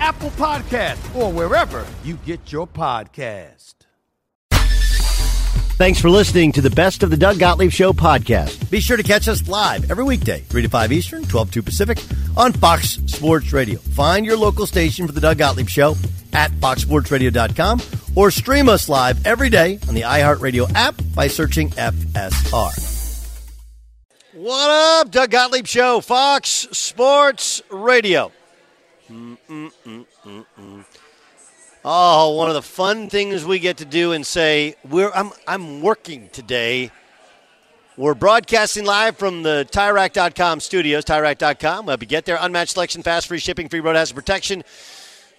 Apple Podcast, or wherever you get your podcast. Thanks for listening to the Best of the Doug Gottlieb Show podcast. Be sure to catch us live every weekday, 3 to 5 Eastern, 12 2 Pacific, on Fox Sports Radio. Find your local station for the Doug Gottlieb Show at foxsportsradio.com or stream us live every day on the iHeartRadio app by searching FSR. What up, Doug Gottlieb Show, Fox Sports Radio. Mm-mm-mm-mm-mm. Oh, one of the fun things we get to do and say, we're I'm I'm working today. We're broadcasting live from the TireRack.com studios, TireRack.com. Help you get there. Unmatched selection, fast, free shipping, free road hazard protection.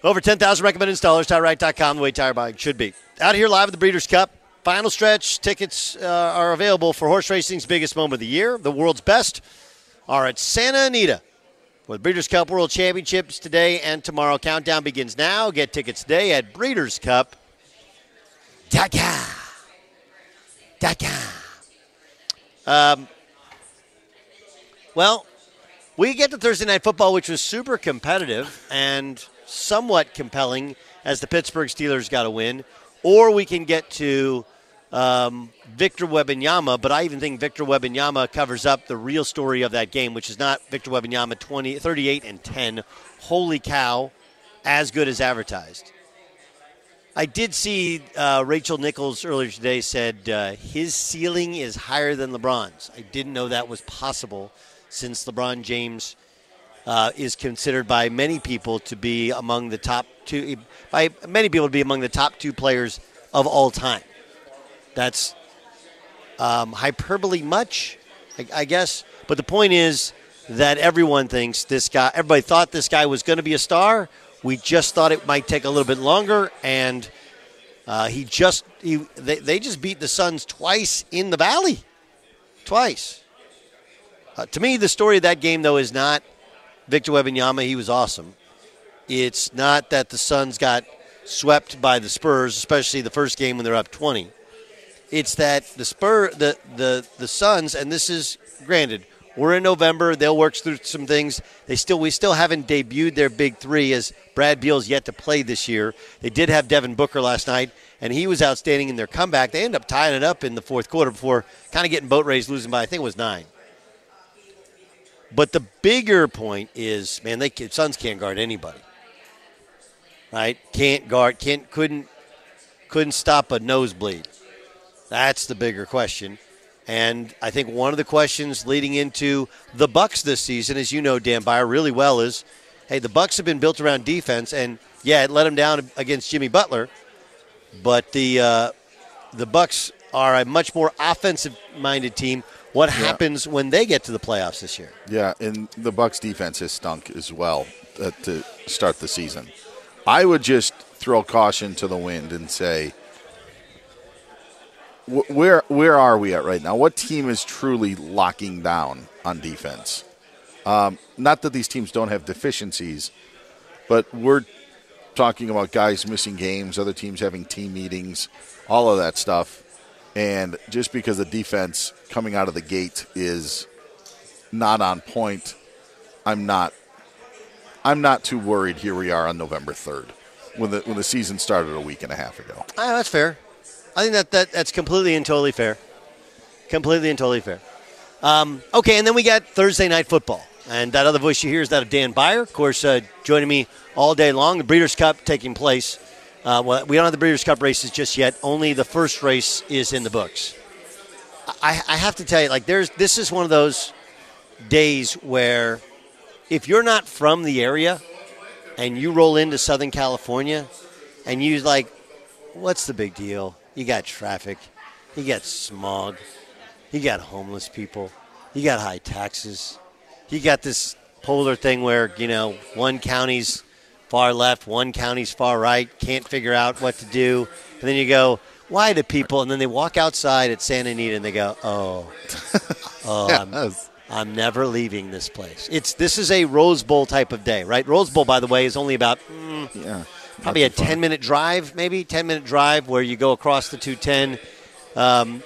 Over 10,000 recommended installers, TireRack.com, the way tire buying should be. Out here live at the Breeders' Cup. Final stretch. Tickets uh, are available for horse racing's biggest moment of the year. The world's best are at Santa Anita with Breeders' Cup World Championships today and tomorrow. Countdown begins now. Get tickets today at Breeders' Cup. Daka. Daka. Um, well, we get to Thursday Night Football, which was super competitive and somewhat compelling as the Pittsburgh Steelers got a win. Or we can get to um, Victor Wembanyama, but I even think Victor Wembanyama covers up the real story of that game, which is not Victor Wembanyama 20, 38 and 10. Holy cow, as good as advertised. I did see uh, Rachel Nichols earlier today said uh, his ceiling is higher than LeBron's. I didn't know that was possible since LeBron James uh, is considered by many people to be among the top two, by many people to be among the top two players of all time. That's um, hyperbole much, I, I guess. But the point is that everyone thinks this guy, everybody thought this guy was going to be a star. We just thought it might take a little bit longer, and uh, he just he they, they just beat the Suns twice in the Valley, twice. Uh, to me, the story of that game though is not Victor Wembanyama. He was awesome. It's not that the Suns got swept by the Spurs, especially the first game when they're up twenty. It's that the Spur, the the the Suns, and this is granted. We're in November. They'll work through some things. They still we still haven't debuted their big three as Brad Beal's yet to play this year. They did have Devin Booker last night, and he was outstanding in their comeback. They end up tying it up in the fourth quarter before kind of getting boat raised, losing by I think it was nine. But the bigger point is, man, they can- Suns can't guard anybody. Right? Can't guard. Can't couldn't couldn't stop a nosebleed. That's the bigger question. And I think one of the questions leading into the Bucks this season, as you know, Dan Beyer really well, is, hey, the Bucks have been built around defense, and yeah, it let them down against Jimmy Butler, but the uh, the Bucks are a much more offensive-minded team. What happens when they get to the playoffs this year? Yeah, and the Bucks defense has stunk as well uh, to start the season. I would just throw caution to the wind and say, where where are we at right now? What team is truly locking down on defense? Um, not that these teams don't have deficiencies, but we're talking about guys missing games, other teams having team meetings, all of that stuff. And just because the defense coming out of the gate is not on point, I'm not I'm not too worried here we are on November 3rd when the when the season started a week and a half ago. Ah, that's fair. I think that, that that's completely and totally fair. Completely and totally fair. Um, okay, and then we got Thursday night football. And that other voice you hear is that of Dan Beyer. Of course, uh, joining me all day long. The Breeders' Cup taking place. Uh, well, we don't have the Breeders' Cup races just yet. Only the first race is in the books. I, I have to tell you, like, there's this is one of those days where if you're not from the area and you roll into Southern California and you like, what's the big deal? You got traffic, you got smog, you got homeless people, you got high taxes, you got this polar thing where you know one county's far left, one county's far right, can't figure out what to do, and then you go. Why do people? And then they walk outside at Santa Anita and they go, "Oh, oh, I'm, I'm never leaving this place." It's this is a Rose Bowl type of day, right? Rose Bowl, by the way, is only about mm, Yeah. Probably a 10 minute drive, maybe 10 minute drive where you go across the 210 um,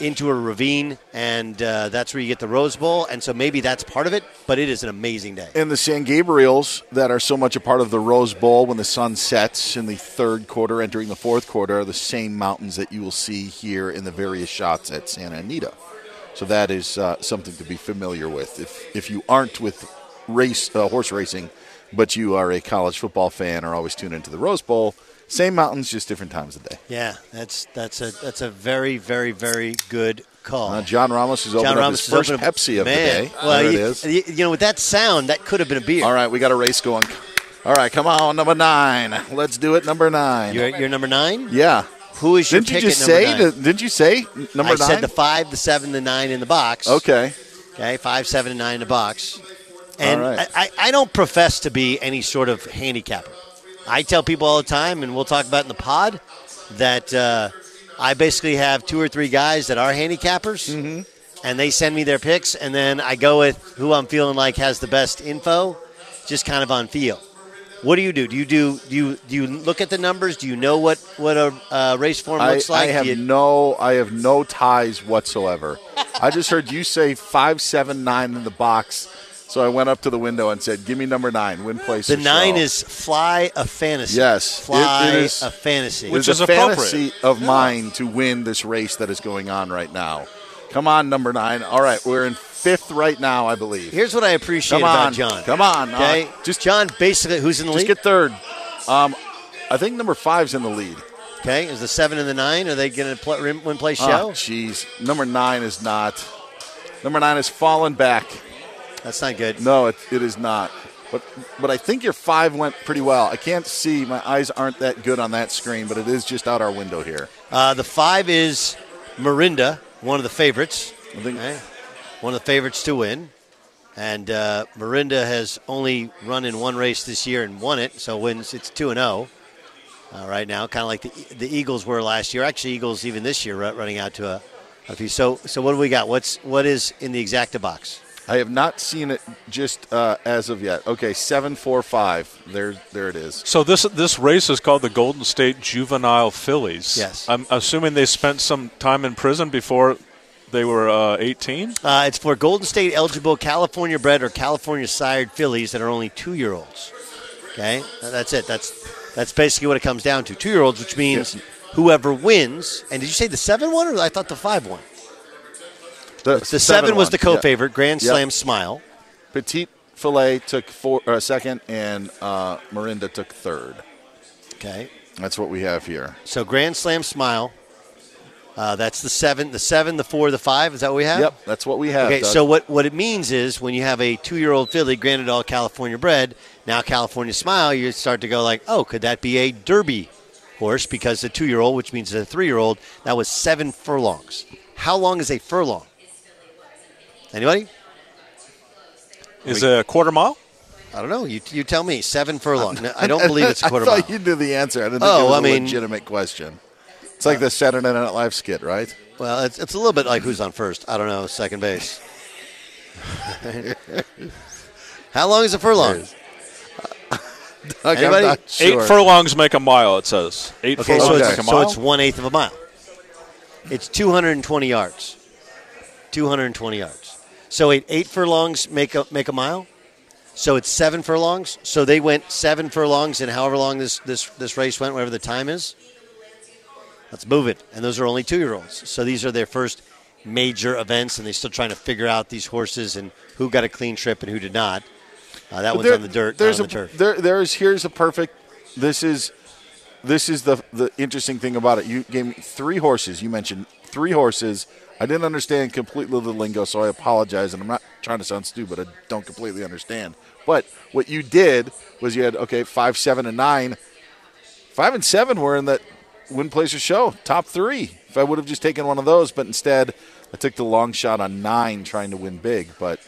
into a ravine, and uh, that's where you get the Rose Bowl. And so maybe that's part of it, but it is an amazing day. And the San Gabriels that are so much a part of the Rose Bowl when the sun sets in the third quarter, entering the fourth quarter, are the same mountains that you will see here in the various shots at Santa Anita. So that is uh, something to be familiar with. If if you aren't with race uh, horse racing, but you are a college football fan or always tune into the Rose Bowl, same mountains, just different times of day. Yeah, that's that's a that's a very very very good call. Uh, John Ramos is opening up Ramos his first up- Pepsi of Man, the day. Well, there you, is. you- you know, with that sound, that could have been a beer. All right, we got a race going. All right, come on, number nine. Let's do it, number 9 You're, you're number nine. yeah. Who is your Didn't you just say? nine? The, didn't you say number I nine? said the five, the seven, the nine in the box. okay. Okay, five, seven, and nine in the box. And right. I, I don't profess to be any sort of handicapper. I tell people all the time, and we'll talk about in the pod, that uh, I basically have two or three guys that are handicappers, Mm-hmm. and they send me their picks, and then I go with who I'm feeling like has the best info, just kind of on feel. What do you do? Do you do do you do you look at the numbers? Do you know what what a uh, race form I, looks like? I have you- no, I have no ties whatsoever. I just heard you say five, seven, nine in the box, so I went up to the window and said, "Give me number nine. Win place." the nine show." is fly a fantasy. Yes, it- fly it is- a fantasy. Which is is a appropriate. fantasy of mine to win this race that is going on right now. Come on, number nine. All right, we're in fifth right now, I believe. Here's what I appreciate Come about on. John. Come on. Okay, Uh, just John. Basically, who's in the Just lead? get third. Um, I think number five's in the lead. okay, is the seven and the nine? Are they going to play, win place Oh, show? jeez. Number nine is not. Number nine has fallen back. That's not good. No, it, it is not. But but I think your five went pretty well. I can't see. My eyes aren't that good on that screen, but it is just out our window here. Uh, the five is Marinda, one of the favorites. I think one of the favorites to win. And uh, Marinda has only run in one race this year and won it, so wins. It's two and zero uh, right now, kind of like the the Eagles were last year. Actually, Eagles even this year running out to a, a few. So so what do we got? What's what is in the exacta box? I have not seen it just uh, as of yet. Okay, seven four five. There there it is. So this this race is called the Golden State Juvenile Fillies. Yes. I'm assuming they spent some time in prison before they were uh, 18. Uh, it's for Golden State eligible California bred or California sired fillies that are only two year olds. Okay, that's it. That's that's basically what it comes down to. Two year olds, which means whoever wins. And did you say the seven one or I thought the five one? The seven, was the co-favorite, Grand Yep. Slam Smile. Petit Filet took four, uh, second, and uh, Mirinda took third. Okay. That's what we have here. So Grand Slam Smile. Uh, that's the seven, the seven, the four, the five. Is that what we have? Yep, that's what we have. Okay, Doug. so what, what it means is when you have a two year old filly, granted all California bred, now California Smile, you start to go like, oh, could that be a Derby horse? Because the two year old, which means the three year old, that was seven furlongs. How long is a furlong? Anybody? Is it a quarter mile? I don't know. You, you tell me. Seven furlong. No, I don't believe it's a quarter I thought mile. you knew the answer. I didn't think Oh, it was I a mean- legitimate question. It's like the Saturday Night Live skit, right? Well, it's, it's a little bit like who's on first. I don't know. Second base. How long is a furlong? Doug, Anybody? I'm not Eight furlongs make a mile. It says eight Okay, furlongs so make it's, a so mile. it's one eighth of a mile. It's 220 yards. 220 yards. So eight, eight furlongs make a make a mile. So it's seven furlongs. So they went seven furlongs in however long this this this race went, whatever the time is. Let's move it. And those are only two year olds. So these are their first major events, and they're still trying to figure out these horses and who got a clean trip and who did not. Uh, that But one's there- on the dirt, There's on a the turf. there. There's here's a perfect. This is this is the the interesting thing about it. You gave me three horses. You mentioned three horses. I didn't understand completely the lingo, so I apologize. And I'm not trying to sound stupid. I don't completely understand. But what you did was you had okay five, seven, and nine. Five and seven were in that win place or show top three. If I would have just taken one of those, but instead I took the long shot on nine, trying to win big. But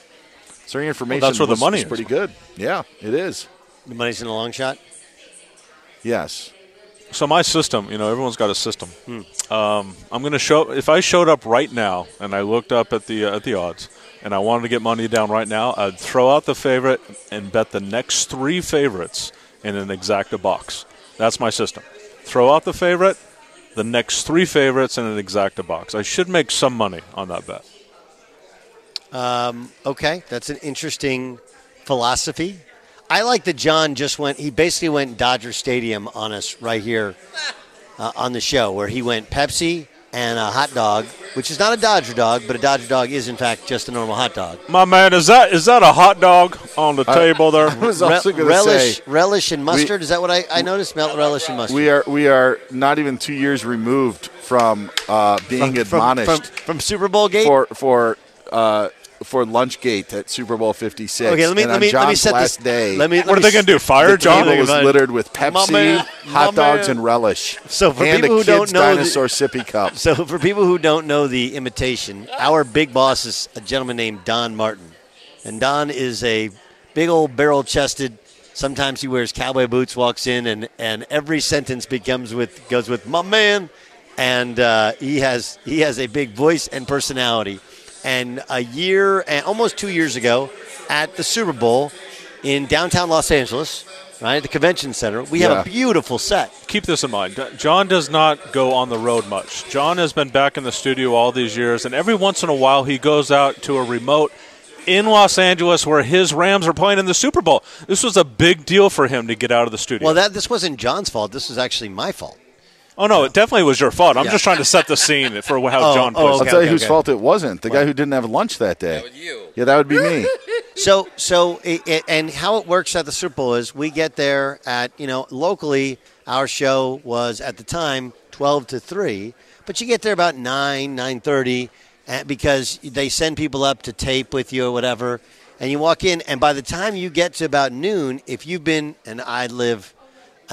certain information that's where the was- money was is. pretty good. Yeah, it is. The money's in the long shot. Yes. So my system, you know, everyone's got a system. Um, I'm going to show. If I showed up right now and I looked up at the uh, at the odds and I wanted to get money down right now, I'd throw out the favorite and bet the next three favorites in an exacta box. That's my system. Throw out the favorite, the next three favorites in an exacta box. I should make some money on that bet. Um, okay, that's an interesting philosophy. I like that John just went. He basically went Dodger Stadium on us right here uh, on the show, where he went Pepsi and a hot dog, which is not a Dodger dog, but a Dodger dog is in fact just a normal hot dog. My man, is that is that a hot dog on the table there? I was also going to relish, say relish and mustard. is that what I, I noticed? Melt relish and mustard. we are we are not even two years removed from uh, being from, from, admonished from Super Bowl gate. for for uh, for Lunchgate at Super Bowl Fifty Six. okay, let me and let on me let me set last this. day. Let me. What are they going to do? Fire the John? table was littered with Pepsi, man, hot dogs, man. and relish. So for and people a who don't kid's know the- sippy cup. So, for people who don't know the imitation, our big boss is a gentleman named Don Martin. And Don is a big old barrel chested, sometimes he wears cowboy boots, walks in, and, and every sentence becomes with goes with my man. And uh, he has he has a big voice and personality. And a year and almost two years ago at the Super Bowl in downtown Los Angeles, right, at the convention center, we have a beautiful set. keep this in mind. John does not go on the road much. John has been back in the studio all these years, and every once in a while he goes out to a remote in Los Angeles where his Rams are playing in the Super Bowl. This was a big deal for him to get out of the studio. Well, that this wasn't John's fault. This was actually my fault. Oh no, it definitely was your fault. I'm Yeah. just trying to set the scene for how Oh, John oh, plays. I'll tell you okay, whose okay. fault it wasn't. The guy who didn't have lunch that day. That you. Yeah, that would be me. So, so, it, it- and how it works at the Super Bowl is we get there at you know locally. Our show was at the time twelve to three, but you get there about nine nine thirty, eh, because they send people up to tape with you or whatever, and you walk in, and by the time you get to about noon, if you've been, and I live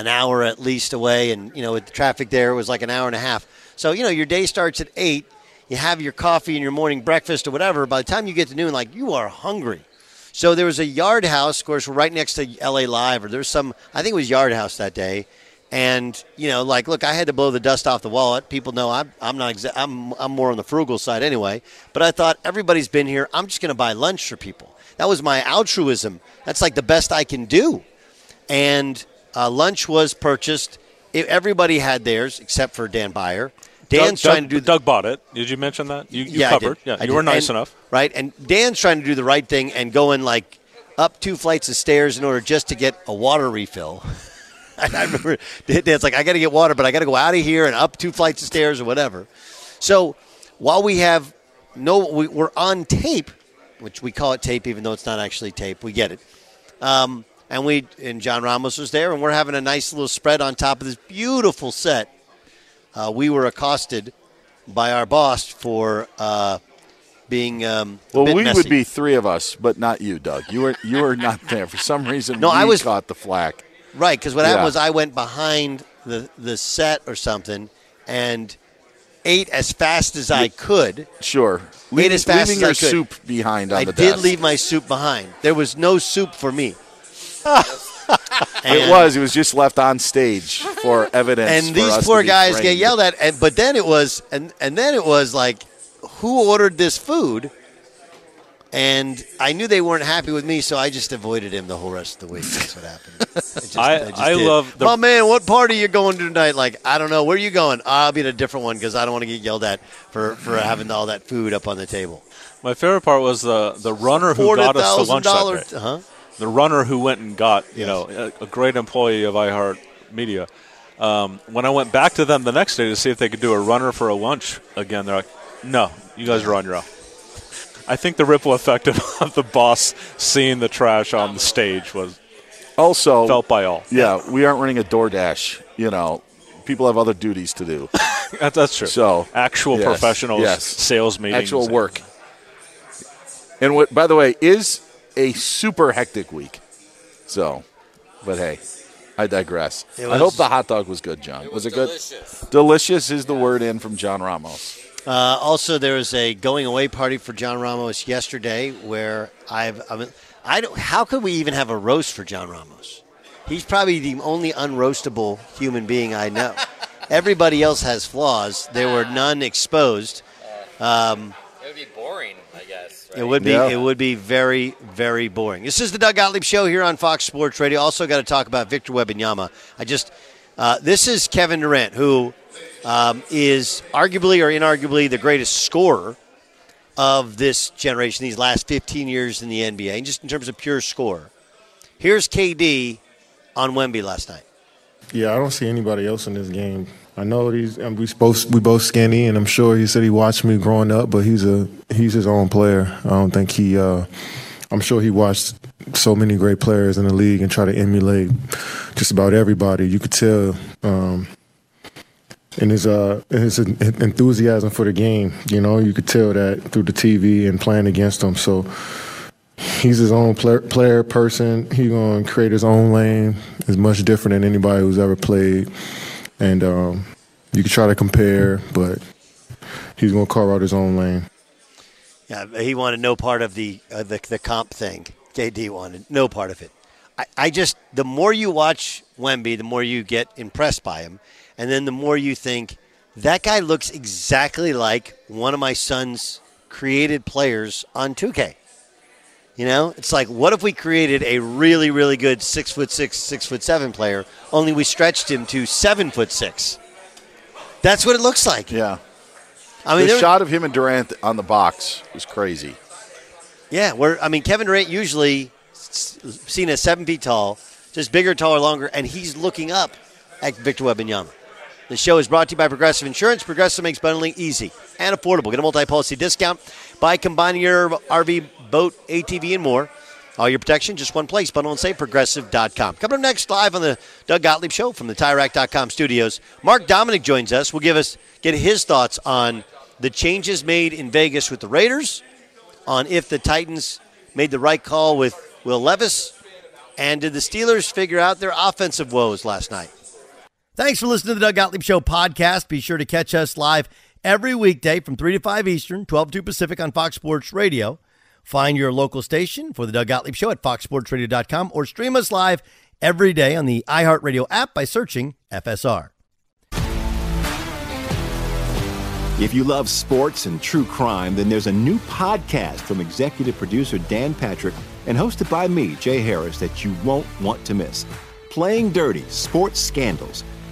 an hour at least away, and you know with the traffic there it was like an hour and a half. So you know your day starts at eight. You have your coffee and your morning breakfast or whatever. By the time you get to noon, like you are hungry. So there was a Yard House, of course, right next to LA Live, or there's some. I think it was Yard House that day, and you know, like, look, I had to blow the dust off the wallet. People know I'm I'm not exa- I'm I'm more on the frugal side anyway. But I thought everybody's been here. I'm just going to buy lunch for people. That was my altruism. That's like the best I can do. And uh, lunch was purchased. It, everybody had theirs except for Dan Beyer. Dan's Doug, trying to do Doug, Doug bought it. Did you mention that? You, you yeah, covered. Yeah, I you did. were nice And- enough. right? And Dan's trying to do the right thing and going like up two flights of stairs in order just to get a water refill. and I remember Dan's like, I got to get water, but I got to go out of here and up two flights of stairs or whatever. So while we have no, we, we're on tape which we call it tape, even though it's not actually tape. We get it. Um, and we and John Ramos was there, and we're having a nice little spread on top of this beautiful set. Uh, we were accosted by our boss for uh, being um, a Well, we messy. would be three of us, but not you, Doug. You were you were not there for some reason. No, we I was- caught the flack. Right, because what happened was I went behind the the set or something and ate as fast as I could. Sure, Ate as fast leaving as I your could. soup behind on I the did leave my soup behind. There was no soup for me. It was. It was just left on stage for evidence. and for these us poor to be guys get yelled at. And but then it was and and then it was like, who ordered this food? And I knew they weren't happy with me, so I just avoided him the whole rest of the week. That's what happened. I, just, I- just I love the- My man, what party you going to tonight? Like, I don't know. Where you going? I'll be at a different one because I don't want to get yelled at for for having all that food up on the table. My favorite part was the the runner who got us the thousand lunch that dollars. day. Huh? The runner who went and got you know a, a great employee of iHeart Media. Um, when I went back to them the next day to see if they could do a runner for a lunch again, they're like, "No, you guys are on your own." I think the ripple effect of, of the boss seeing the trash on the stage was Also, felt by all. yeah, we aren't running a DoorDash. You know, people have other duties to do. That, that's true. So, actual yes, professionals, yes. sales meetings, Actual work. And what, by the way, is a super hectic week. So, but hey, I digress. It I hope the hot dog was good, John. was, it good? Delicious is the word in from John Ramos. Uh, also, there was a going away party for John Ramos yesterday where I've. I, mean, I don't. How could we even have a roast for John Ramos? He's probably the only unroastable human being I know. Everybody else has flaws. There were none exposed. Um, It would be boring, I guess. it would be. Yeah. It would be very, very boring. This is the Doug Gottlieb Show here on Fox Sports Radio. Also, got to talk about Victor Wembanyama. I just. Uh, this is Kevin Durant, who um, is arguably or inarguably the greatest scorer of this generation, these last 15 years in the NBA, and just in terms of pure score. Here's KD on Wemby last night. Yeah, I don't see anybody else in this game. I know he's and we both we both skinny, and I'm sure he said he watched me growing up, but he's a he's his own player. I don't think he. Uh, I'm sure he watched so many great players in the league and try to emulate just about everybody. You could tell um, in his uh, in his enthusiasm for the game. You know, you could tell that through the TV and playing against him. So he's his own player, player person. He's gonna create his own lane. Is much different than anybody who's ever played, and um, you can try to compare, but he's gonna carve out his own lane. Yeah, he wanted no part of the uh, the, the comp thing. KD wanted no part of it. I, I just the more you watch Wemby, the more you get impressed by him, and then the more you think that guy looks exactly like one of my son's created players on 2K. You know, it's like what if we created a really, really good six foot six, six foot seven player, only we stretched him to seven foot six. That's what it looks like. Yeah. I mean, the shot of him and Durant on the box was crazy. Yeah, where I mean, Kevin Durant usually seen as seven feet tall, just bigger, taller, longer, and he's looking up at Victor Wembanyama. The show is brought to you by Progressive Insurance. Progressive makes bundling easy and affordable. Get a multi-policy discount by combining your RV, boat, ATV, and more. All your protection, just one place. Bundle and save, progressive.com. Coming up next, live on the Doug Gottlieb Show from the TireRack.com studios, Mark Dominik joins us. We'll give us get his thoughts on the changes made in Vegas with the Raiders, on if the Titans made the right call with Will Levis, and did the Steelers figure out their offensive woes last night? Thanks for listening to the Doug Gottlieb Show podcast. Be sure to catch us live every weekday from 3 to 5 Eastern, 12 to 2 Pacific on Fox Sports Radio. Find your local station for the Doug Gottlieb Show at foxsportsradio.com or stream us live every day on the iHeartRadio app by searching FSR. If you love sports and true crime, then there's a new podcast from executive producer Dan Patrick and hosted by me, Jay Harris, that you won't want to miss. Playing Dirty Sports Scandals.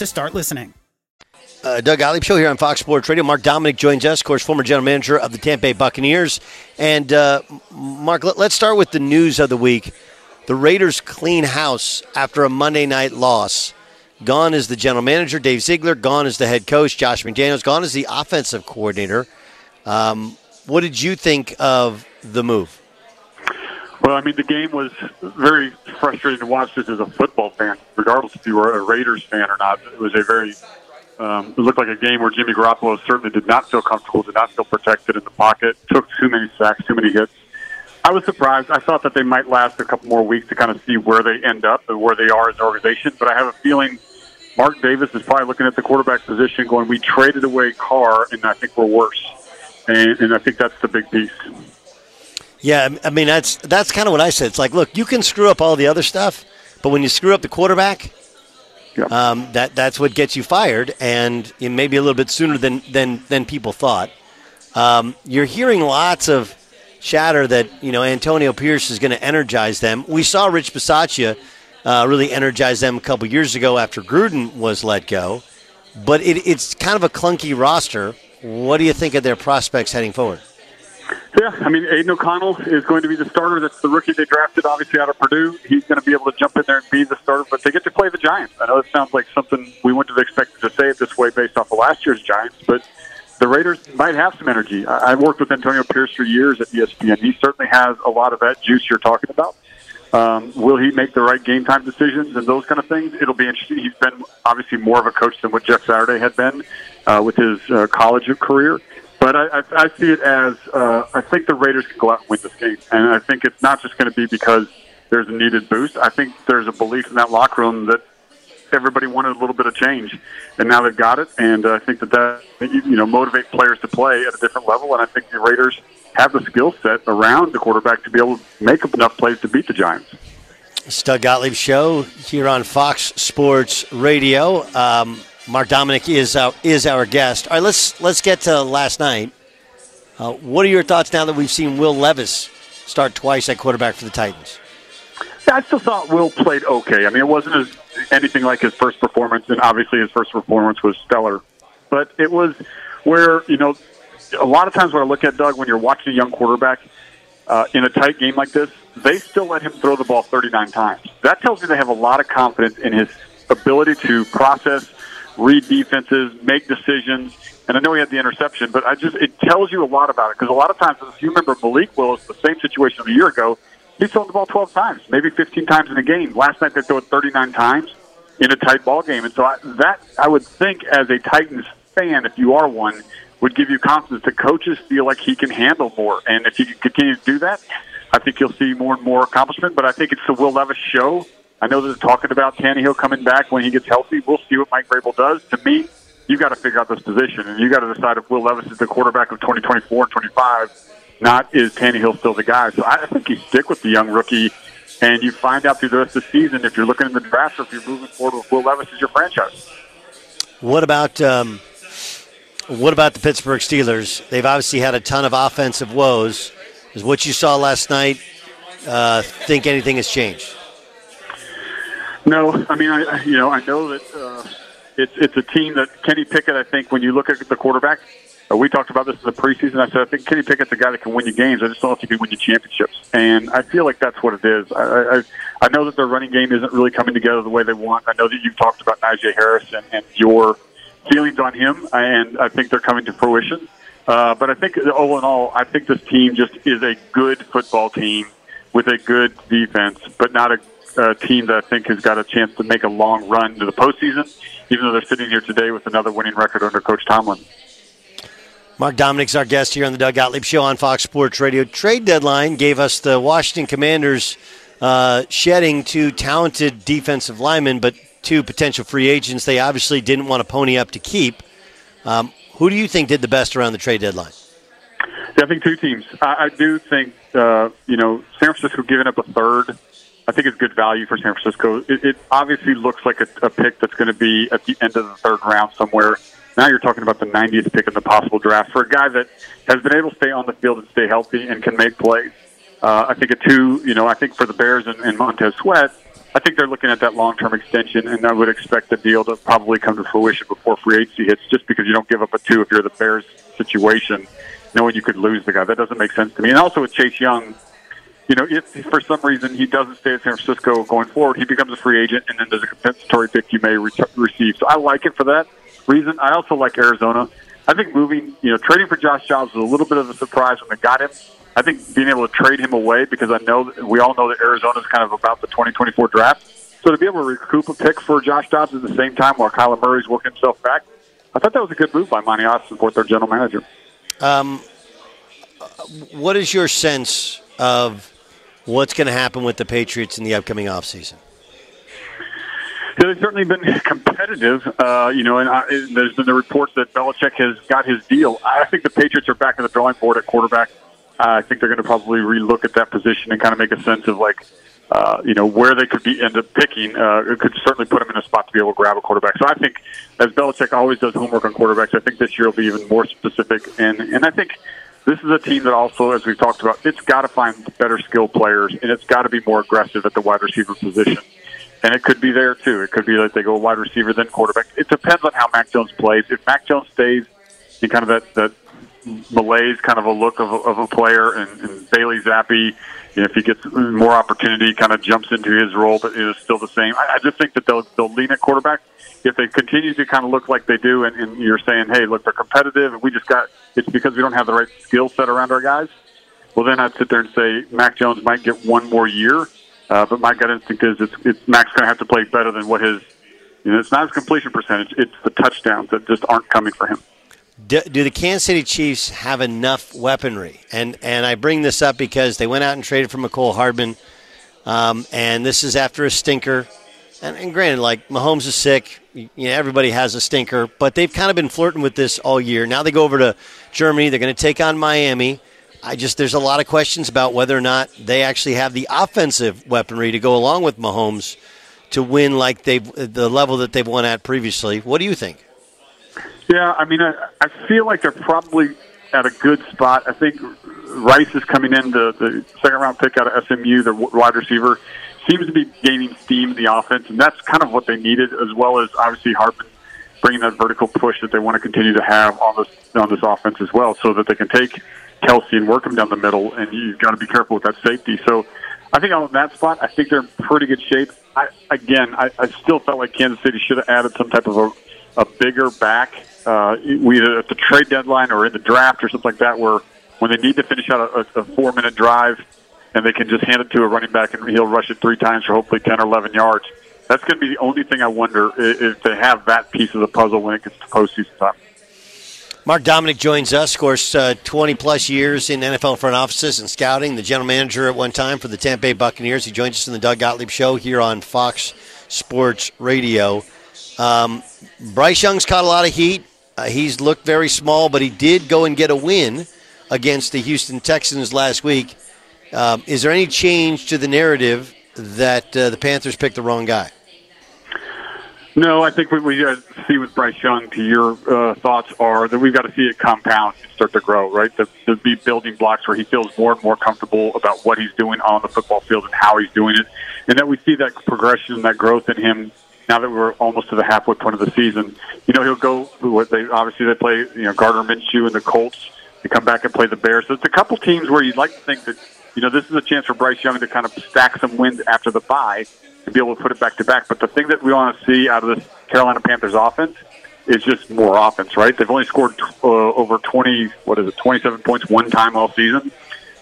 to start listening. Uh, Doug Gottlieb Show here on Fox Sports Radio. Mark Dominik joins us, of course, former general manager of the Tampa Bay Buccaneers. And uh, Mark, let, us start with the news of the week. The Raiders clean house after a Monday night loss. Gone is the general manager, Dave Ziegler. Gone is the head coach, Josh McDaniels. Gone is the offensive coordinator. Um, what did you think of the move? Well, I mean, the game was very frustrating to watch just as a football fan, regardless if you were a Raiders fan or not. It was a very, um, it looked like a game where Jimmy Garoppolo certainly did not feel comfortable, did not feel protected in the pocket, took too many sacks, too many hits. I was surprised. I thought that they might last a couple more weeks to kind of see where they end up and where they are as an organization, but I have a feeling Mark Davis is probably looking at the quarterback position going, we traded away Carr, and I think we're worse. And, and I think that's the big piece. Yeah, I mean that's that's kind of what I said. It's like, look, you can screw up all the other stuff, but when you screw up the quarterback, um, that that's what gets you fired, and maybe a little bit sooner than than than people thought. Um, you're hearing lots of chatter that you know Antonio Pierce is going to energize them. We saw Rich Bisaccia uh, really energize them a couple years ago after Gruden was let go, but it, it's kind of a clunky roster. What do you think of their prospects heading forward? Yeah, I mean, Aidan O'Connell is going to be the starter. That's the rookie they drafted, obviously, out of Purdue. He's going to be able to jump in there and be the starter, but they get to play the Giants. I know it sounds like something we wouldn't have expected to say it this way based off of last year's Giants, but the Raiders might have some energy. I've worked with Antonio Pierce for years at ESPN. He certainly has a lot of that juice you're talking about. Um, will he make the right game time decisions and those kind of things? It'll be interesting. He's been obviously more of a coach than what Jeff Saturday had been uh, with his uh, college career. But I, I, I see it as uh, I think the Raiders can go out and win this game, and I think it's not just going to be because there's a needed boost. I think there's a belief in that locker room that everybody wanted a little bit of change, and now they've got it. And uh, I think that that you know motivate players to play at a different level. And I think the Raiders have the skill set around the quarterback to be able to make enough plays to beat the Giants. It's Gottlieb Show here on Fox Sports Radio. Um, Mark Dominik is our, is our guest. All right, let's let's get to last night. Uh, what are your thoughts now that we've seen Will Levis start twice at quarterback for the Titans? I still thought Will played okay. I mean, it wasn't as anything like his first performance, and obviously his first performance was stellar. But it was where you know a lot of times when I look at Doug, when you're watching a young quarterback uh, in a tight game like this, they still let him throw the ball 39 times. That tells me they have a lot of confidence in his ability to process, read defenses, make decisions, And I know he had the interception, but I just it tells you a lot about it because a lot of times, if you remember Malik Willis, the same situation a year ago, he thrown the ball 12 times, maybe 15 times in a game. Last night they threw it 39 times in a tight ball game, and so I, that I would think as a Titans fan, if you are one, would give you confidence that coaches feel like he can handle more, and if you can continue to do that, I think you'll see more and more accomplishment. But I think it's the Will Levis show. I know they're talking about Tannehill coming back when he gets healthy. We'll see what Mike Vrabel does. To me, you got to figure out this position, and you got to decide if Will Levis is the quarterback of 2024 and 25, not is Tannehill still the guy. So I think you stick with the young rookie, and you find out through the rest of the season if you're looking in the draft or if you're moving forward with Will Levis as your franchise. What about um, what about the Pittsburgh Steelers? They've obviously had a ton of offensive woes. Is what you saw last night? Uh, think anything has changed? No, I mean, I you know I know that uh, it's it's a team that Kenny Pickett. I think when you look at the quarterback, uh, we talked about this in the preseason. I said I think Kenny Pickett's a guy that can win you games. I just don't know if he can win you championships, and I feel like that's what it is. I I, I know that their running game isn't really coming together the way they want. I know that you've talked about Najee Harris and, and your feelings on him, and I think they're coming to fruition. Uh, but I think, all in all, I think this team just is a good football team with a good defense, but not a, a team that I think has got a chance to make a long run to the postseason, even though they're sitting here today with another winning record under Coach Tomlin. Mark Dominik's our guest here on the Doug Gottlieb Show on Fox Sports Radio. Trade deadline gave us the Washington Commanders uh, shedding two talented defensive linemen, but two potential free agents they obviously didn't want to pony up to keep. Um, who do you think did the best around the trade deadline? Yeah, I think two teams. I, I do think, uh, you know, San Francisco giving up a third, I think it's good value for San Francisco. It, it obviously looks like a, a pick that's going to be at the end of the third round somewhere. Now you're talking about the 90th pick in the possible draft for a guy that has been able to stay on the field and stay healthy and can make plays. Uh, I think a two, you know, I think for the Bears and, and Montez Sweat, I think they're looking at that long-term extension, and I would expect the deal to probably come to fruition before free agency hits, just because you don't give up a two if you're the Bears situation, knowing you could lose the guy. That doesn't make sense to me. And also with Chase Young, you know, if for some reason he doesn't stay at San Francisco going forward, he becomes a free agent, and then there's a compensatory pick you may re- receive. So I like it for that reason. I also like Arizona. I think moving, you know, trading for Josh Dobbs was a little bit of a surprise when they got him. I think being able to trade him away because I know we all know that Arizona's kind of about the 2024 draft. So to be able to recoup a pick for Josh Dobbs at the same time while Kyler Murray's working himself back, I thought that was a good move by Monti Ossenfort, their general manager. Um, what is your sense of what's going to happen with the Patriots in the upcoming offseason? Yeah, they've certainly been competitive, uh, you know, and I, there's been the reports that Belichick has got his deal. I think the Patriots are back on the drawing board at quarterback. Uh, I think they're going to probably relook at that position and kind of make a sense of like, uh, you know, where they could be end up picking. Uh, it could certainly put them in a spot to be able to grab a quarterback. So I think, as Belichick always does homework on quarterbacks, I think this year will be even more specific. And and I think this is a team that also, as we've talked about, it's got to find better skilled players and it's got to be more aggressive at the wide receiver position. And it could be there too. It could be that they go wide receiver then quarterback. It depends on how Mac Jones plays. If Mac Jones stays in kind of that that malaise kind of a look of of a player, and, and Bailey Zappe, you know, if he gets more opportunity, kind of jumps into his role, but it is still the same. I, I just think that they'll they'll lean at quarterback. If they continue to kind of look like they do, and, and you're saying, hey, look, they're competitive, and we just got it's because we don't have the right skill set around our guys. Well, then I'd sit there and say Mac Jones might get one more year, uh, but my gut instinct is it's, it's Mac's going to have to play better than what his. You know, it's not his completion percentage; it's the touchdowns that just aren't coming for him do, do, the Kansas City Chiefs have enough weaponry? And and I bring this up because they went out and traded for Mecole Hardman, um, and this is after a stinker. And, and, granted, like Mahomes is sick, you know, everybody has a stinker, but they've kind of been flirting with this all year. Now they go over to Germany. They're going to take on Miami. I just there's a lot of questions about whether or not they actually have the offensive weaponry to go along with Mahomes to win like they've the level that they've won at previously. What do you think? Yeah, I mean, I, I feel like they're probably at a good spot. I think Rice is coming in, the, the second round pick out of SMU, the wide receiver, seems to be gaining steam in the offense, and that's kind of what they needed, as well as obviously Hardman bringing that vertical push that they want to continue to have on this on this offense as well, so that they can take Kelce and work him down the middle, and you've got to be careful with that safety. So I think on that spot, I think they're in pretty good shape. I, again, I, I still felt like Kansas City should have added some type of a a bigger back, uh, either at the trade deadline or in the draft or something like that, where when they need to finish out a, a four minute drive and they can just hand it to a running back and he'll rush it three times for hopefully 10 or 11 yards. That's going to be the only thing I wonder if they have that piece of the puzzle when it gets to postseason time. Mark Dominik joins us, of course, uh, 20 plus years in NFL front offices and scouting, the general manager at one time for the Tampa Bay Buccaneers. He joins us in the Doug Gottlieb Show here on Fox Sports Radio. Um, Bryce Young's caught a lot of heat. Uh, he's looked very small, but he did go and get a win against the Houston Texans last week. Um, is there any change to the narrative that uh, the Panthers picked the wrong guy? No, I think what we to see with Bryce Young, to your uh, thoughts, are that we've got to see it compound and start to grow, right? To be building blocks where he feels more and more comfortable about what he's doing on the football field and how he's doing it. And that we see that progression and that growth in him now that we're almost to the halfway point of the season. You know, he'll go, they obviously they play, you know, Gardner Minshew and the Colts. They come back and play the Bears. So it's a couple teams where you'd like to think that, you know, this is a chance for Bryce Young to kind of stack some wins after the bye to be able to put it back to back. But the thing that we want to see out of this Carolina Panthers offense is just more offense, right? They've only scored uh, over 20, what is it, 27 points one time all season.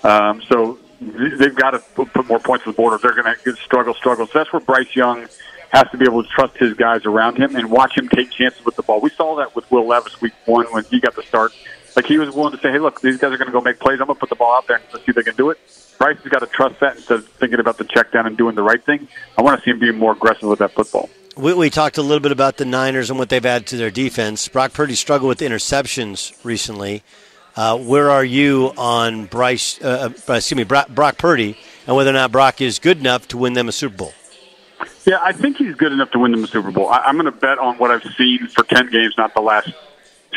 Um, so th- they've got to put, put more points on the board or they're going to struggle, struggle. So that's where Bryce Young has to be able to trust his guys around him and watch him take chances with the ball. We saw that with Will Levis week one when he got the start. Like he was willing to say, hey, look, these guys are going to go make plays. I'm going to put the ball out there and let's see if they can do it. Bryce has got to trust that instead of thinking about the check down and doing the right thing. I want to see him being more aggressive with that football. We, we talked a little bit about the Niners and what they've added to their defense. Brock Purdy struggled with interceptions recently. Uh, where are you on Bryce? Uh, uh, excuse me, Brock, Brock Purdy, and whether or not Brock is good enough to win them a Super Bowl? Yeah, I think he's good enough to win them a Super Bowl. I, I'm going to bet on what I've seen for ten games, not the last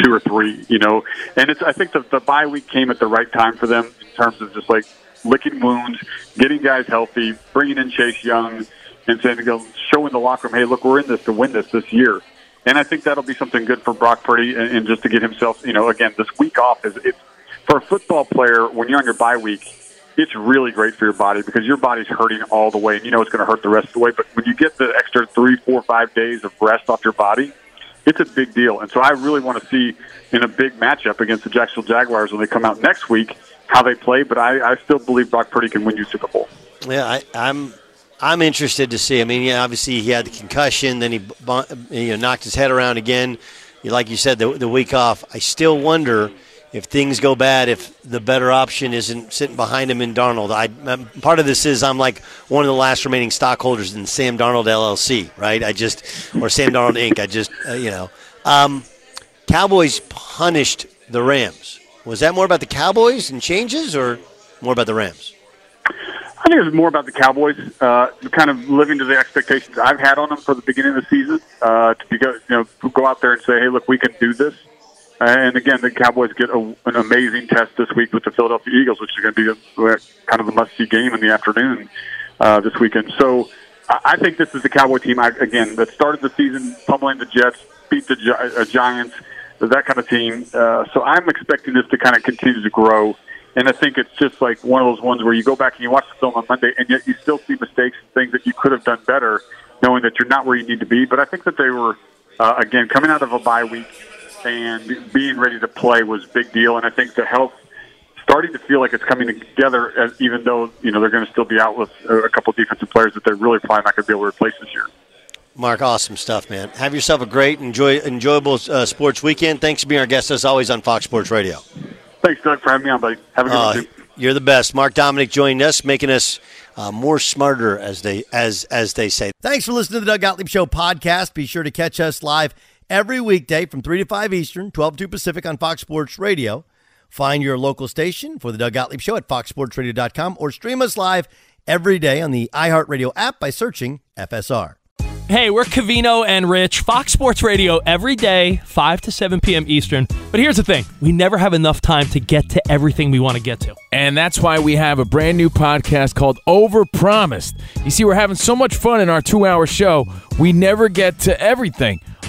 two or three. You know, and it's I think the, the bye week came at the right time for them in terms of just like licking wounds, getting guys healthy, bringing in Chase Young, and saying, go showing the locker room, hey, look, we're in this to win this this year. And I think that'll be something good for Brock Purdy, and, and just to get himself, you know, again, this week off is it's for a football player when you're on your bye week. It's really great for your body because your body's hurting all the way, and you know it's going to hurt the rest of the way. But when you get the extra three, four, five days of rest off your body, it's a big deal. And so I really want to see in a big matchup against the Jacksonville Jaguars when they come out next week how they play. But I, I still believe Brock Purdy can win you Super Bowl. Yeah, I, I'm I'm interested to see. I mean, yeah, obviously he had the concussion, then he you know knocked his head around again. Like you said, the, the week off. I still wonder if things go bad, if the better option isn't sitting behind him in Darnold. I part of this is I'm like one of the last remaining stockholders in Sam Darnold LLC, right? I just or Sam Darnold Inc. I just uh, you know, um, Cowboys punished the Rams. Was that more about the Cowboys and changes, or more about the Rams? I think it was more about the Cowboys, uh, kind of living to the expectations I've had on them for the beginning of the season. Uh, to be go, you know, go out there and say, "Hey, look, we can do this." And again, the Cowboys get a, an amazing test this week with the Philadelphia Eagles, which is going to be a, kind of the must-see game in the afternoon uh, this weekend. So I think this is the Cowboy team I, again that started the season pummeling the Jets, beat the uh, Giants, that kind of team. Uh, so I'm expecting this to kind of continue to grow. And I think it's just like one of those ones where you go back and you watch the film on Monday, and yet you still see mistakes and things that you could have done better, knowing that you're not where you need to be. But I think that they were, uh, again, coming out of a bye week and being ready to play was a big deal. And I think the health starting to feel like it's coming together, as, even though you know they're going to still be out with a couple defensive players that they're really probably not going to be able to replace this year. Mark, awesome stuff, man. Have yourself a great, enjoy, enjoyable uh, sports weekend. Thanks for being our guest, as always, on Fox Sports Radio. Thanks, Doug, for having me on, buddy. Have a good Uh, one. too. you're the best. Mark Dominik joined us, making us uh, more smarter, as they as as they say. Thanks for listening to the Doug Gottlieb Show podcast. Be sure to catch us live every weekday from three to five Eastern, twelve to two Pacific on Fox Sports Radio. Find your local station for the Doug Gottlieb Show at foxsportsradio.com or stream us live every day on the iHeartRadio app by searching FSR. Hey, we're Covino and Rich, Fox Sports Radio every day, 5 to 7 p.m. Eastern. But here's the thing we never have enough time to get to everything we want to get to. And that's why we have a brand new podcast called Overpromised. You see, we're having so much fun in our two hour show, we never get to everything.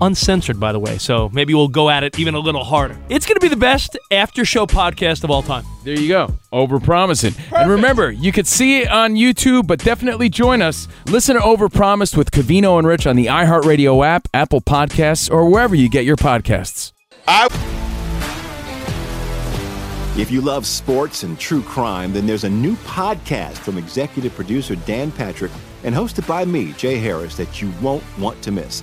uncensored, by the way. So maybe we'll go at it even a little harder. It's going to be the best after show podcast of all time. There you go. Overpromising. And remember, you could see it on YouTube, but definitely join us. Listen to Over Overpromised with Covino and Rich on the iHeartRadio app, Apple Podcasts, or wherever you get your podcasts. If you love sports and true crime, then there's a new podcast from executive producer Dan Patrick and hosted by me, Jay Harris, that you won't want to miss.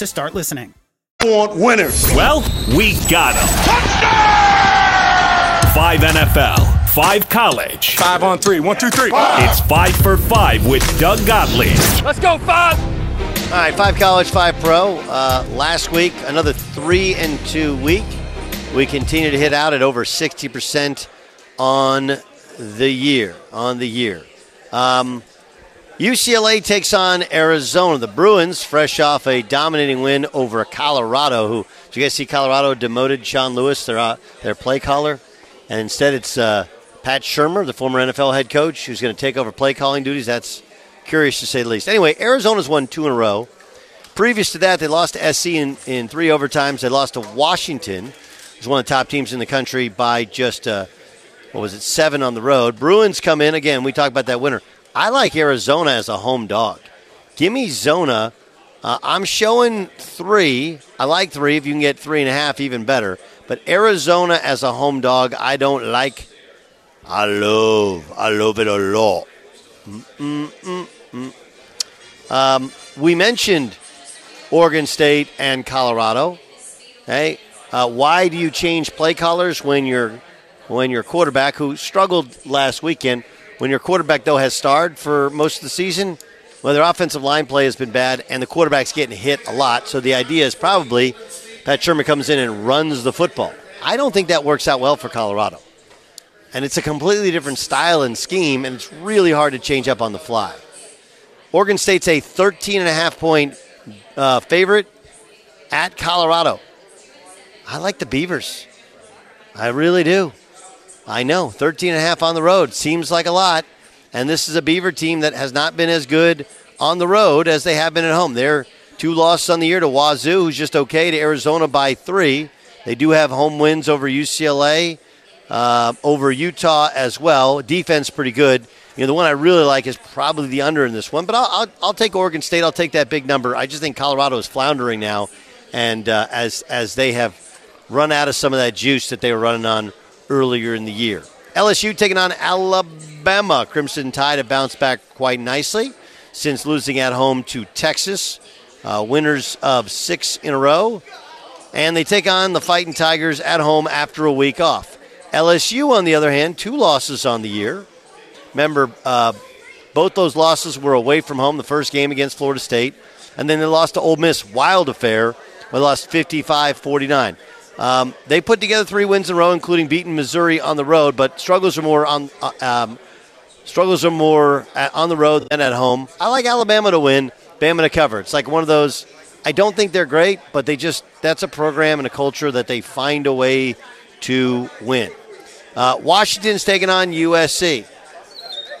to start listening. Want winners? Well, we got them. Five NFL, five college. Five on three. One, two, three. It's five for five with Doug Gottlieb. Let's go, five. All right, five college, five pro. Uh, last week, another three and two week. We continue to hit out at over 60% on the year. On the year. Um, UCLA takes on Arizona. The Bruins, fresh off a dominating win over Colorado, who, did you guys see Colorado demoted Sean Lewis, their, uh, their play caller? And instead it's uh, Pat Shurmur, the former NFL head coach, who's going to take over play calling duties. That's curious to say the least. Anyway, Arizona's won two in a row. Previous to that, they lost to SC in, in three overtimes. They lost to Washington, who's one of the top teams in the country, by just, uh, what was it, seven on the road. Bruins come in. Again, we talked about that winner. I like Arizona as a home dog. Give me Zona. Uh, I'm showing three. I like three. If you can get three and a half, even better. But Arizona as a home dog, I don't like. I love. I love it a lot. Um, we mentioned Oregon State and Colorado. Hey, uh, why do you change play callers when your when your quarterback, who struggled last weekend, when your quarterback though has starred for most of the season? Well, their offensive line play has been bad, and the quarterback's getting hit a lot. So the idea is probably Pat Shurmur comes in and runs the football. I don't think that works out well for Colorado. And it's a completely different style and scheme, and it's really hard to change up on the fly. Oregon State's a 13 and a half point uh, favorite at Colorado. I like the Beavers. I really do. I know. 13 and a half on the road seems like a lot. And this is a Beaver team that has not been as good on the road as they have been at home. They're two losses on the year to Wazoo, who's just okay, to Arizona by three. They do have home wins over UCLA, uh, over Utah as well. Defense pretty good. You know, the one I really like is probably the under in this one, but I'll, I'll, I'll take Oregon State. I'll take that big number. I just think Colorado is floundering now, and uh, as as they have run out of some of that juice that they were running on earlier in the year. LSU taking on Alabama. Crimson Tide have bounced back quite nicely since losing at home to Texas. Uh, winners of six in a row. And they take on the Fighting Tigers at home after a week off. LSU, on the other hand, two losses on the year. Remember, uh, both those losses were away from home. The first game against Florida State, and then they lost to Ole Miss. Wild affair. They lost 55 49. Um, they put together three wins in a row, including beating Missouri on the road, but struggles are more on uh, um, struggles are more at, on the road than at home. I like Alabama to win, Bama to cover. It's like one of those. I don't think they're great, but they just that's a program and a culture that they find a way to win. Uh, Washington's taking on USC.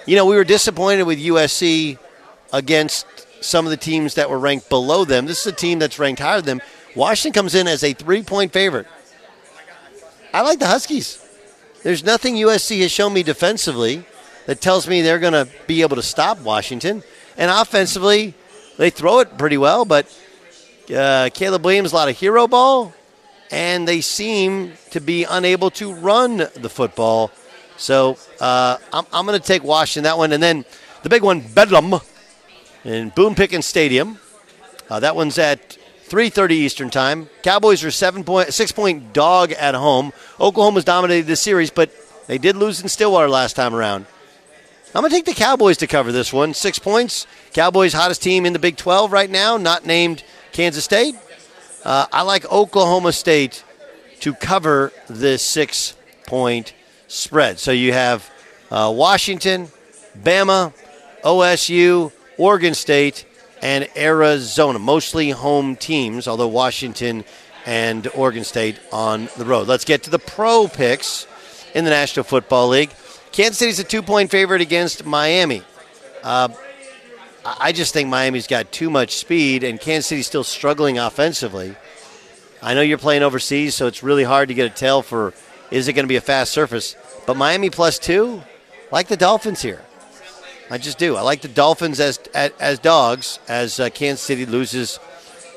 You know, we were disappointed with USC against some of the teams that were ranked below them. This is a team that's ranked higher than them. Washington comes in as a three point favorite. I like the Huskies. There's nothing USC has shown me defensively that tells me they're going to be able to stop Washington. And offensively, they throw it pretty well, but uh, Caleb Williams, a lot of hero ball, and they seem to be unable to run the football. So uh, I'm, I'm going to take Washington that one. And then the big one, Bedlam, in Boone Pickens Stadium. Uh, that one's at 3:30 Eastern Time. Cowboys are seven point six point dog at home. Oklahoma's dominated this series, but they did lose in Stillwater last time around. I'm going to take the Cowboys to cover this one. Six points. Cowboys hottest team in the Big 12 right now, not named Kansas State. Uh, I like Oklahoma State to cover this six point spread. So you have uh, Washington, Bama, OSU, Oregon State, and Arizona, mostly home teams, although Washington and Oregon State on the road. Let's get to the pro picks in the National Football League. Kansas City's a two point favorite against Miami. Uh, I just think Miami's got too much speed, and Kansas City's still struggling offensively. I know you're playing overseas, so it's really hard to get a tell for is it going to be a fast surface. But Miami plus two, like the Dolphins here. I just do. I like the Dolphins as as, as dogs as uh, Kansas City loses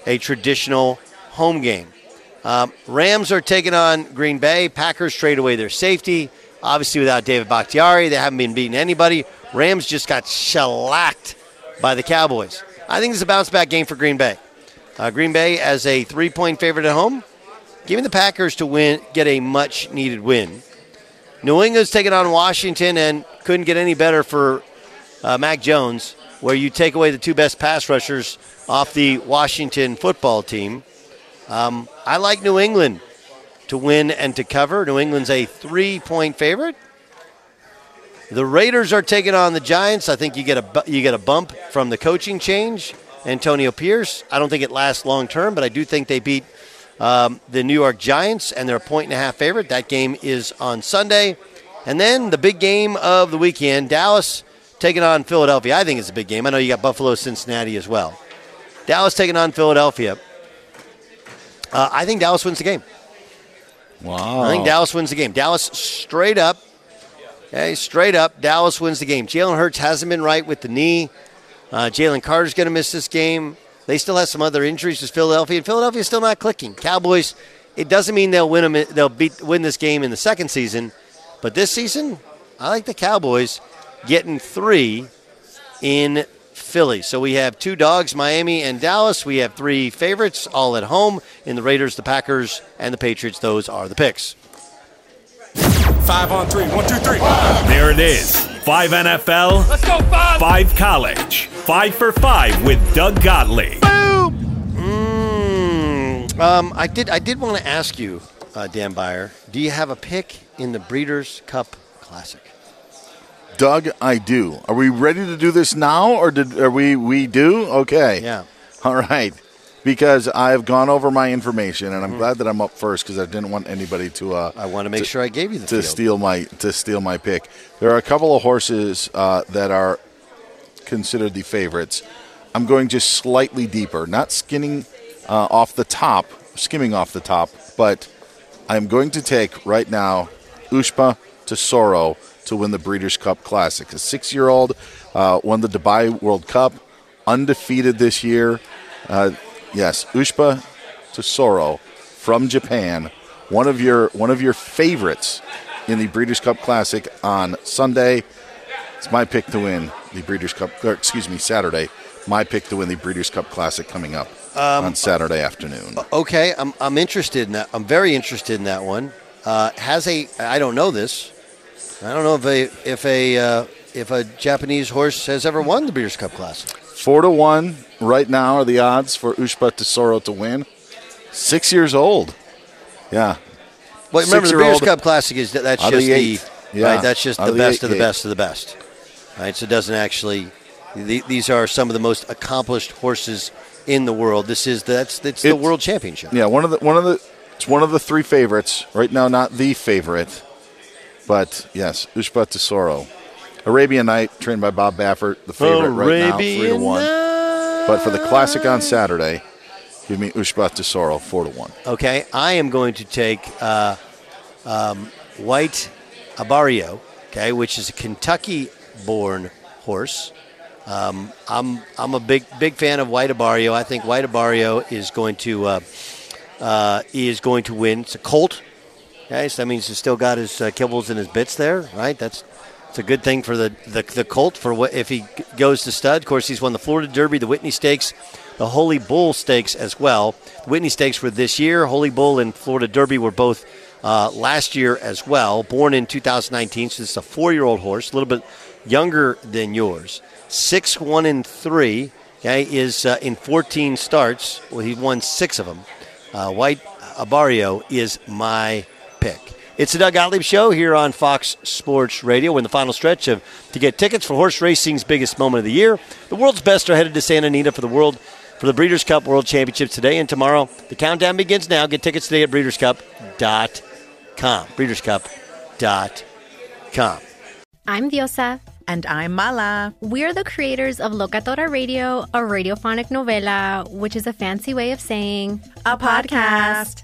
a traditional home game. Um, Rams are taking on Green Bay. Packers trade away their safety. Obviously, without David Bakhtiari, they haven't been beating anybody. Rams just got shellacked by the Cowboys. I think it's a bounce back game for Green Bay. Uh, Green Bay as a three point favorite at home. Giving the Packers to win, get a much needed win. New England's taking on Washington and couldn't get any better for uh, Mac Jones, where you take away the two best pass rushers off the Washington football team. Um, I like New England to win and to cover. New England's a three point favorite. The Raiders are taking on the Giants. I think you get a you get a bump from the coaching change. Antonio Pierce. I don't think it lasts long term, but I do think they beat um, the New York Giants, and they're a point and a half favorite. That game is on Sunday. And then the big game of the weekend Dallas taking on Philadelphia. I think it's a big game. I know you got Buffalo, Cincinnati as well. Dallas taking on Philadelphia. Uh, I think Dallas wins the game. Wow. I think Dallas wins the game. Dallas straight up, okay, straight up, Dallas wins the game. Jalen Hurts hasn't been right with the knee. Uh, Jalen Carter's going to miss this game. They still have some other injuries with Philadelphia, and Philadelphia's still not clicking. Cowboys, it doesn't mean they'll win them. They'll beat win this game in the second season, but this season, I like the Cowboys getting three in Philly. So we have two dogs, Miami and Dallas. We have three favorites, all at home. In the Raiders, the Packers, and the Patriots, those are the picks. Five on three. One, two, three. There it is. Five NFL. Let's go, five. Five college. Five for five with Doug Gottlieb. Mm, um, I did. I did want to ask you, uh, Dan Beyer. Do you have a pick in the Breeders' Cup Classic? Doug, I do. Are we ready to do this now, or did are we? We do. Okay. Yeah. All right. Because I've gone over my information, and I'm Mm-hmm. glad that I'm up first because I didn't want anybody to. Uh, I want to make sure I gave you the to field. steal my to steal my pick. There are a couple of horses uh, that are considered the favorites. I'm going just slightly deeper, not skinning uh, off the top, skimming off the top, but I'm going to take right now Ushba Tesoro to win the Breeders' Cup Classic. A six-year-old uh, won the Dubai World Cup, undefeated this year. Uh, yes, Ushba Tesoro from Japan, one of your one of your favorites in the Breeders' Cup Classic on Sunday. It's my pick to win the Breeders' Cup. Or excuse me, Saturday. My pick to win the Breeders' Cup Classic coming up Um, on Saturday afternoon. Okay, I'm, I'm interested in that. I'm very interested in that one. Uh, has a I don't know this. I don't know if a if a uh, if a Japanese horse has ever won the Breeders' Cup Classic. Four to one right now are the odds for Ushba Tesoro to win. Six years old. Yeah. But remember, the Breeders' Cup Classic is that's out just the the. Yeah, right. That's just the the best eight of the gate. best of the best. Right. So it doesn't actually. The, these are some of the most accomplished horses in the world. This is that's it's the It's- World Championship. Yeah, one of the one of the it's one of the three favorites right now. Not the favorite, but yes, Ushba Tesoro, Arabian Knight, trained by Bob Baffert, the favorite right now, three to Arabian one. But for the classic on Saturday, give me Ushba Tesoro, four to one. Okay, I am going to take uh, um, White Abarrio, okay, which is a Kentucky-born horse. Um, I'm I'm a big big fan of White Abarrio. I think White Abarrio is going to uh, uh, is going to win. It's a colt. Okay, so that means he's still got his uh, kibbles and his bits there, right? That's it's a good thing for the, the, the colt for what if he goes to stud. Of course, he's won the Florida Derby, the Whitney Stakes, the Holy Bull Stakes as well. The Whitney Stakes were this year. Holy Bull and Florida Derby were both uh, last year as well. Born in 2019, so this is a four-year-old horse, a little bit younger than yours. Six, one, and three. Okay, is uh, in 14 starts. Well, he won six of them. Uh, White Abarrio is my pick. It's the Doug Gottlieb Show here on Fox Sports Radio. We're in the final stretch of to get tickets for horse racing's biggest moment of the year. The world's best are headed to Santa Anita for the world for the Breeders' Cup World Championships today and tomorrow. The countdown begins now. Get tickets today at BreedersCup.com. BreedersCup.com. I'm Diosa. And I'm Mala. We're the creators of Locatora Radio, a radiophonic novela, which is a fancy way of saying A podcast.